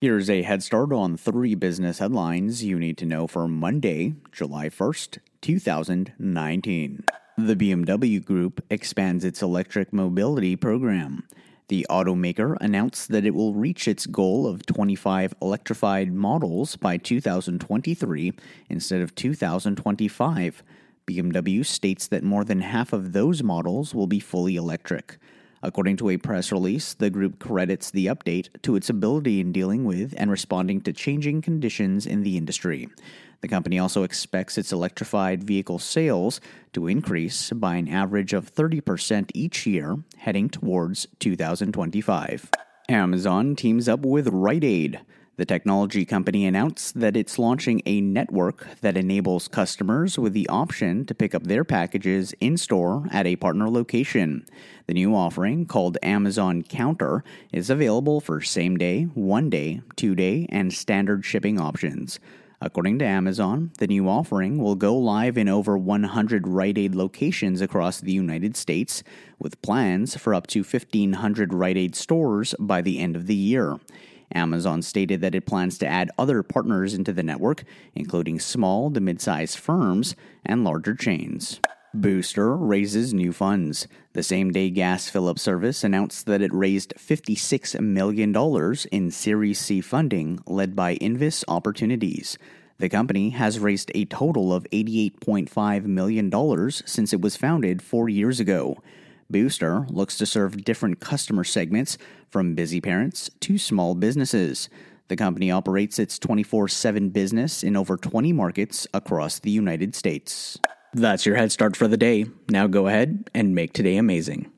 Here's a head start on three business headlines you need to know for Monday, July 1st, 2019. The BMW Group expands its electric mobility program. The automaker announced that it will reach its goal of 25 electrified models by 2023 instead of 2025. BMW states that more than half of those models will be fully electric. According to a press release, the group credits the update to its ability in dealing with and responding to changing conditions in the industry. The company also expects its electrified vehicle sales to increase by an average of 30% each year heading towards 2025. Amazon teams up with Rite Aid. The technology company announced that it's launching a network that enables customers with the option to pick up their packages in store at a partner location. The new offering, called Amazon Counter, is available for same day, one day, two day, and standard shipping options. According to Amazon, the new offering will go live in over 100 Rite Aid locations across the United States, with plans for up to 1,500 Rite Aid stores by the end of the year. Amazon stated that it plans to add other partners into the network, including small to mid sized firms and larger chains. Booster raises new funds. The same day gas fill up service announced that it raised $56 million in Series C funding led by Invus Opportunities. The company has raised a total of $88.5 million since it was founded four years ago. Booster looks to serve different customer segments from busy parents to small businesses. The company operates its 24 7 business in over 20 markets across the United States. That's your head start for the day. Now go ahead and make today amazing.